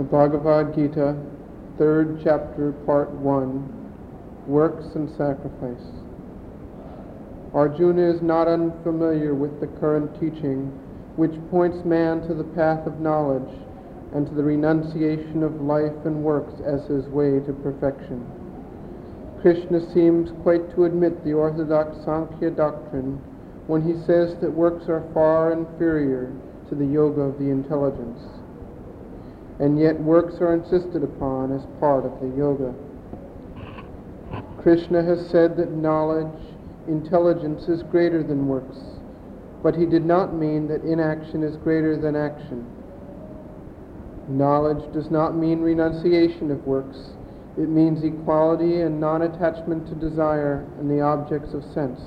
The Bhagavad Gita, third chapter, part one, Works and Sacrifice. Arjuna is not unfamiliar with the current teaching, which points man to the path of knowledge and to the renunciation of life and works as his way to perfection. Krishna seems quite to admit the orthodox Sankhya doctrine when he says that works are far inferior to the yoga of the intelligence. And yet works are insisted upon as part of the yoga. Krishna has said that knowledge, intelligence is greater than works, but he did not mean that inaction is greater than action. Knowledge does not mean renunciation of works. It means equality and non-attachment to desire and the objects of sense.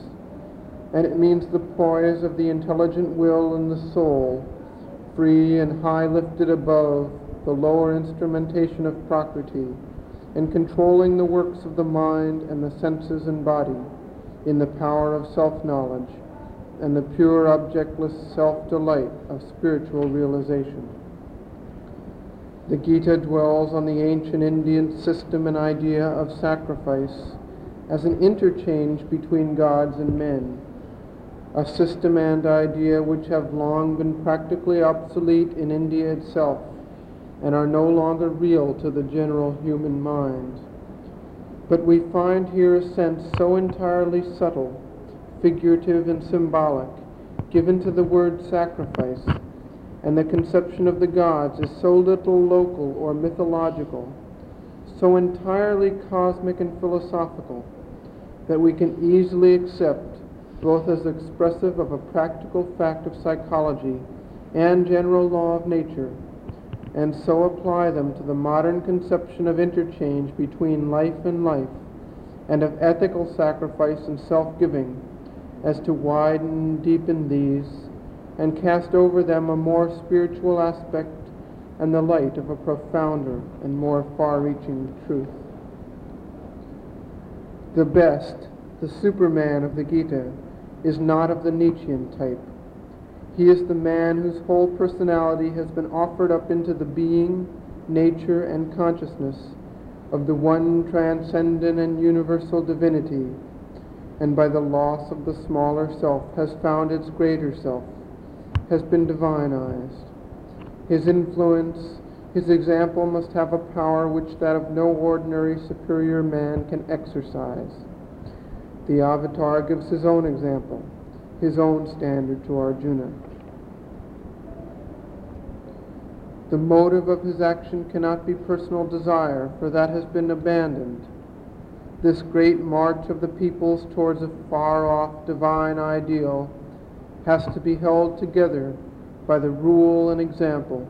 And it means the poise of the intelligent will and the soul, free and high lifted above the lower instrumentation of Prakriti, and controlling the works of the mind and the senses and body in the power of self-knowledge and the pure objectless self-delight of spiritual realization. The Gita dwells on the ancient Indian system and idea of sacrifice as an interchange between gods and men, a system and idea which have long been practically obsolete in India itself and are no longer real to the general human mind. But we find here a sense so entirely subtle, figurative, and symbolic given to the word sacrifice and the conception of the gods is so little local or mythological, so entirely cosmic and philosophical, that we can easily accept both as expressive of a practical fact of psychology and general law of nature, and so apply them to the modern conception of interchange between life and life, and of ethical sacrifice and self-giving, as to widen and deepen these and cast over them a more spiritual aspect and the light of a profounder and more far-reaching truth. The best, the Superman of the Gita, is not of the Nietzschean type. He is the man whose whole personality has been offered up into the being, nature, and consciousness of the one transcendent and universal divinity, and by the loss of the smaller self has found its greater self has been divinized. His influence, his example must have a power which that of no ordinary superior man can exercise. The Avatar gives his own example, his own standard to Arjuna. The motive of his action cannot be personal desire, for that has been abandoned. This great march of the peoples towards a far-off divine ideal has to be held together by the rule and example,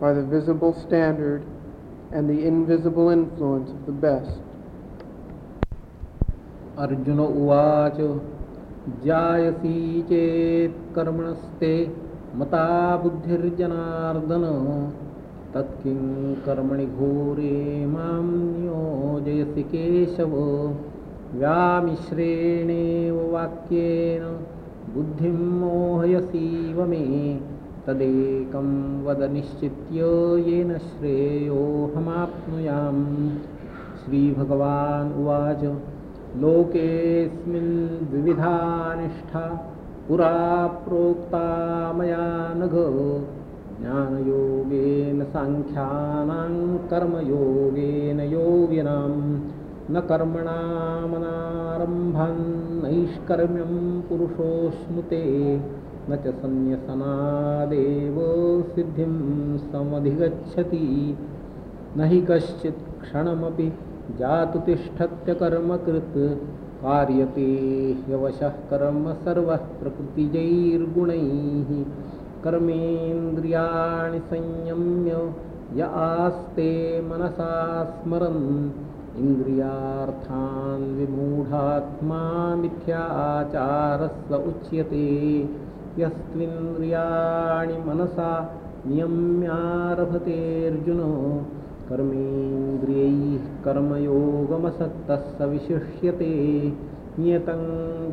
by the visible standard and the invisible influence of the best. Arjuna Uvacha जायसी चेत् कर्मणस्ते मता बुद्धिर्जनार्दन। तत्किं कर्मणि घोरे माँ नियोजयसि केशव। व्यामिश्रेणेव वाक्येन बुद्धिं मोहयसीव मे। तदेकं वद निश्चित्य येन श्रेयोऽहमाप्नुयाम्। श्रीभगवान् उवाच लोकेऽस्मिन् विविधा पुरा प्रोक्ता मया नघ ज्ञानयोगेन साङ्ख्यानां कर्मयोगेन योगिनाम् न कर्मणामनारम्भान् नैष्कर्म्यं पुरुषोऽश्नुते न च सन्न्यसनादेव सिद्धिं समधिगच्छति, न हि कश्चित् क्षणमपि जातु तिष्ठत्यकर्मकृत् कार्यते ह्यवशः कर्म सर्वः प्रकृतिजैर्गुणैः कर्मेन्द्रियाणि संयम्य य आस्ते मनसा स्मरन् इन्द्रियार्थान् विमूढात्मा मिथ्याचारस्य उच्यते यस्त्विन्द्रियाणि मनसा नियम्यारभतेऽर्जुन कर्मेन्द्रियैः कर्मयोगमसक्तः स विशिष्यते। नियतं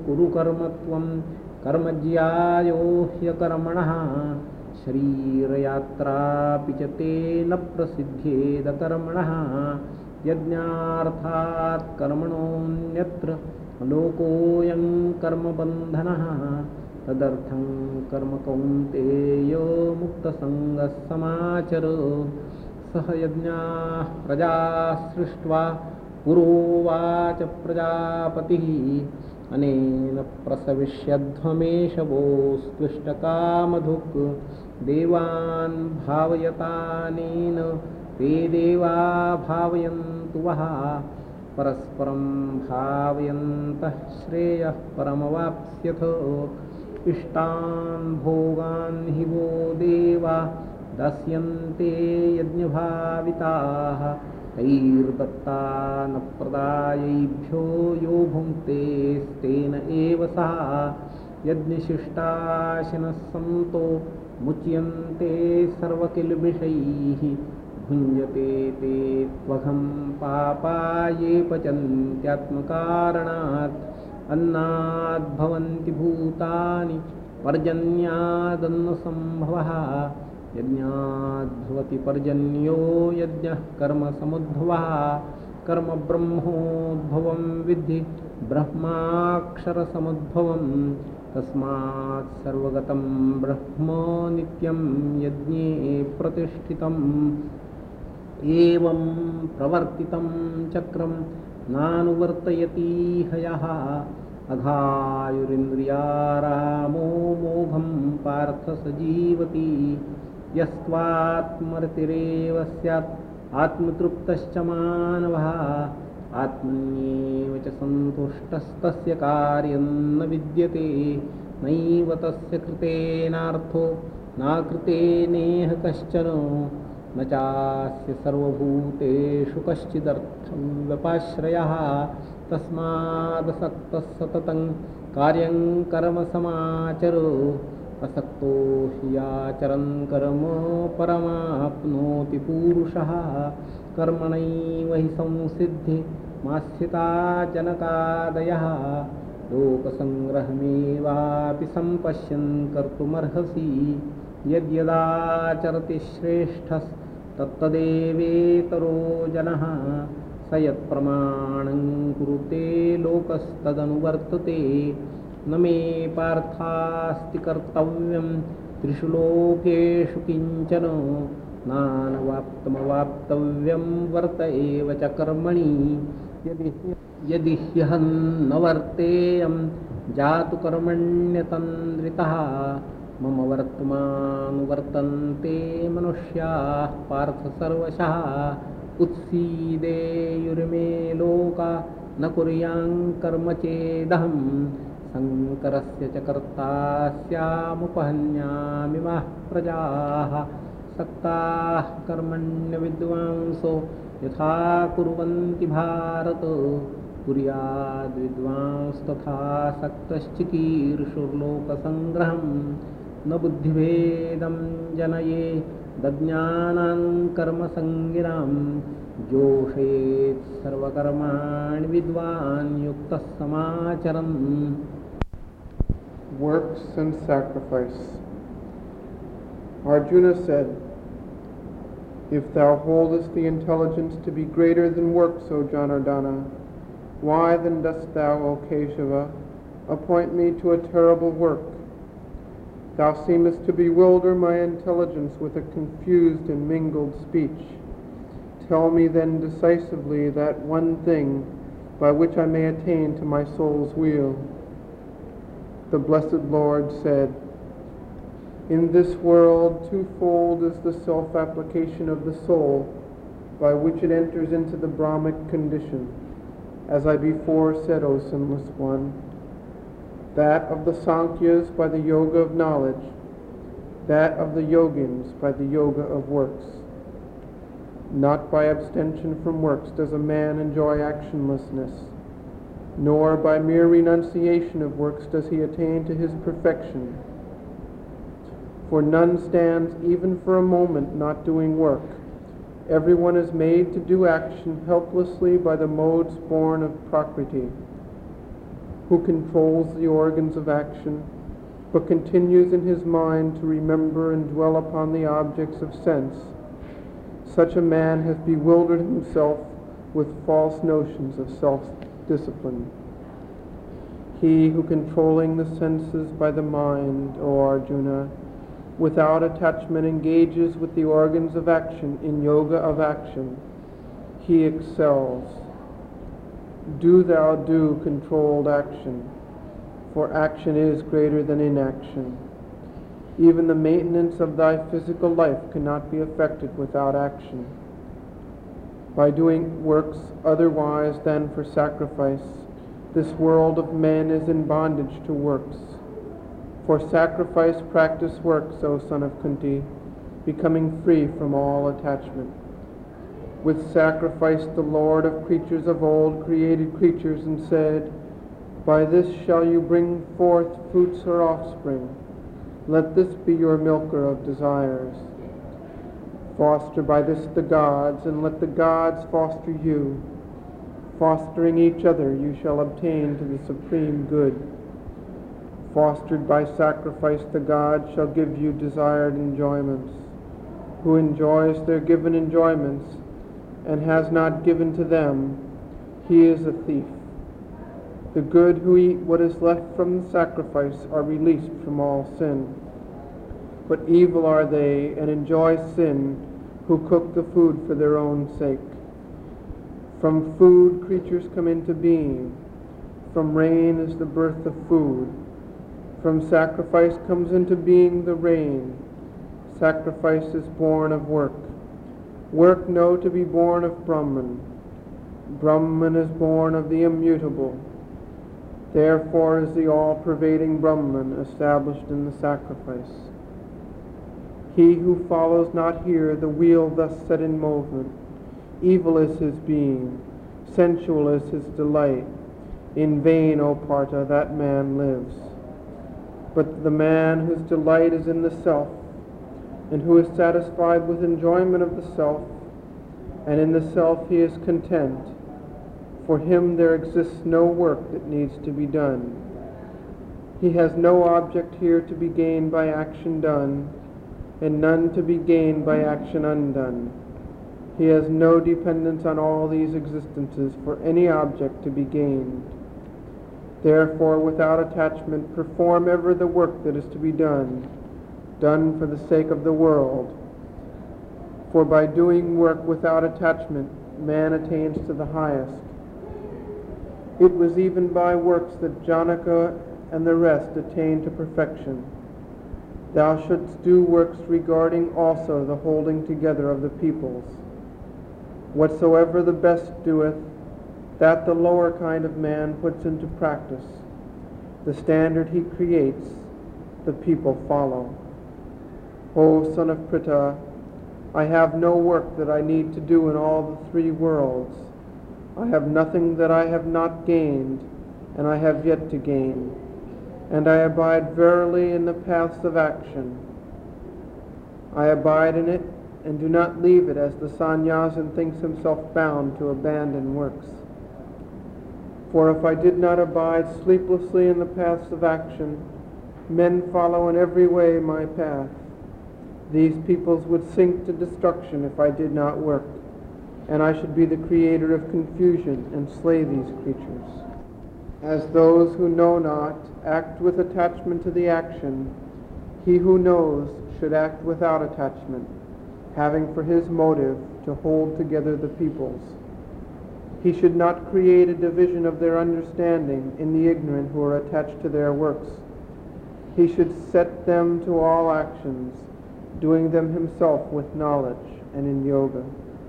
कुरु कर्म कर्मज्यायो ह्यकर्मणः शरीरयात्रापि च ते न प्रसिद्ध्येदकर्मणः यज्ञार्थात् कर्मणोऽन्यत्र लोकोऽयं कर्मबन्धनः। तदर्थं कर्म कौन्तेय मुक्तसङ्गः समाचर सह यज्ञाः प्रजा सृष्ट्वा पुरोवाच प्रजापतिः। अनेन प्रसविष्यध्वमेशवोस्त्विष्टकामधुक् देवान् भावयतानेन ते देवा भावयन्तु वः। परस्परं भावयन्तः श्रेयः परमवाप्स्यथ। इष्टान् भोगान् हि वो देवा दास्यन्ते यज्ञभाविताः। तैर्दत्ता न प्रदायैभ्यो यो भुङ्क्तेस्तेन एव सः। यज्ञशिष्टाशिनः सन्तो मुच्यन्ते सर्वकिल्बिषैः। भुञ्जते ते त्वघं पापा ये पचन्त्यात्मकारणात्। अन्नाद्भवन्ति भूतानि पर्जन्यादन्नसम्भवः यज्ञाद्भवति पर्जन्यो यज्ञः कर्मसमुद्भवः कर्म ब्रह्मोद्भवं विद्धि ब्रह्माक्षरसमुद्भवं तस्मात् सर्वगतं ब्रह्म नित्यं यज्ञे प्रतिष्ठितम्। एवं प्रवर्तितं चक्रं नानुवर्तयति हयः अघायुरिन्द्रियारामो मोघं पार्थ स जीवति यस्त्वात्मरतिरेव स्यात्। आत्मतृप्तश्च मानवः आत्मन्येव च सन्तुष्टस्तस्य कार्यं न विद्यते। नैव तस्य कृतेनार्थो नाकृतेनेह कश्चन। न चास्य सर्वभूतेषु कश्चिदर्थं व्यपाश्रयः। तस्मादसक्तः सततं कार्यं कर्म समाचर असक्तो हि आचरन् कर्म परमाप्नोति पूरुषः। कर्मणैव हि संसिद्धि मास्यता जनकादयः लोकसङ्ग्रहमेवापि सम्पश्यन् कर्तुमर्हसि। यद्यदाचरति श्रेष्ठस्तत्तदेवेतरो जनः। स यत्प्रमाणं कुरुते लोकस्तदनुवर्तते न मे पार्थास्ति कर्तव्यं त्रिषु लोकेषु किञ्चन नानवाप्तमवाप्तव्यं वर्त एव च कर्मणि। यदि यदि ह्यहं न वर्तेयं जातु कर्मण्यतन्द्रितः मम वर्तमानुवर्तन्ते मनुष्याः पार्थ सर्वशः उत्सीदेयुर्मे लोका न कुर्यां कर्म चेदहं शङ्करस्य च कर्ता स्यामुपहन्यामिमः प्रजाः। सक्ताः कर्मण्यविद्वांसो यथा कुर्वन्ति भारत। कुर्याद्विद्वांस्तथा सक्तश्चिकीर्षुर्लोकसङ्ग्रहं न बुद्धिभेदं जनये दज्ञानां कर्मसङ्गिरां। जोषयेत् सर्वकर्माणि विद्वान् युक्तः समाचरन् Works and sacrifice. Arjuna said, If thou holdest the intelligence to be greater than works, O Janardana, why then dost thou, O Keshava, appoint me to a terrible work? Thou seemest to bewilder my intelligence with a confused and mingled speech. Tell me then decisively that one thing by which I may attain to my soul's weal. The blessed Lord said, In this world twofold is the self-application of the soul by which it enters into the Brahmic condition, as I before said, O sinless one, that of the Sankhyas by the yoga of knowledge, that of the yogins by the yoga of works. Not by abstention from works does a man enjoy actionlessness, nor by mere renunciation of works does he attain to his perfection. For none stands even for a moment not doing work. Everyone is made to do action helplessly by the modes born of Prakriti. Who controls the organs of action? but continues in his mind to remember and dwell upon the objects of sense, such a man has bewildered himself with false notions of self discipline. He who controlling the senses by the mind, O Arjuna, without attachment engages with the organs of action in yoga of action, he excels. Do thou do controlled action, for action is greater than inaction. Even the maintenance of thy physical life cannot be effected without action. By doing works otherwise than for sacrifice, this world of men is in bondage to works. For sacrifice practice works, O son of Kunti, becoming free from all attachment. With sacrifice the Lord of creatures of old created creatures and said, By this shall you bring forth fruits or offspring. Let this be your milker of desires. Foster by this the gods, and let the gods foster you. Fostering each other, you shall obtain to the supreme good. Fostered by sacrifice, the gods shall give you desired enjoyments. Who enjoys their given enjoyments and has not given to them, he is a thief. The good who eat what is left from the sacrifice are released from all sin. But evil are they and enjoy sin who cook the food for their own sake. From food creatures come into being. From rain is the birth of food. From sacrifice comes into being the rain. Sacrifice is born of work. Work know to be born of Brahman. Brahman is born of the immutable. Therefore is the all-pervading Brahman established in the sacrifice. He who follows not here the wheel thus set in movement, evil is his being, sensual is his delight. In vain, O Partha, that man lives. But the man whose delight is in the self, and who is satisfied with enjoyment of the self, and in the self he is content, for him there exists no work that needs to be done. He has no object here to be gained by action done, and none to be gained by action undone. He has no dependence on all these existences for any object to be gained. Therefore, without attachment, perform ever the work that is to be done, done for the sake of the world. For by doing work without attachment, man attains to the highest. It was even by works that Janaka and the rest attained to perfection. Thou shouldst do works regarding also the holding together of the peoples. Whatsoever the best doeth, that the lower kind of man puts into practice. The standard he creates, the people follow. O son of Pritha, I have no work that I need to do in all the three worlds. I have nothing that I have not gained, and I have yet to gain. And I abide verily in the paths of action. I abide in it and do not leave it as the sannyasin thinks himself bound to abandon works. For if I did not abide sleeplessly in the paths of action, men follow in every way my path. These peoples would sink to destruction if I did not work, and I should be the creator of confusion and slay these creatures. As those who know not act with attachment to the action, he who knows should act without attachment, having for his motive to hold together the peoples. He should not create a division of their understanding in the ignorant who are attached to their works. He should set them to all actions, doing them himself with knowledge and in yoga.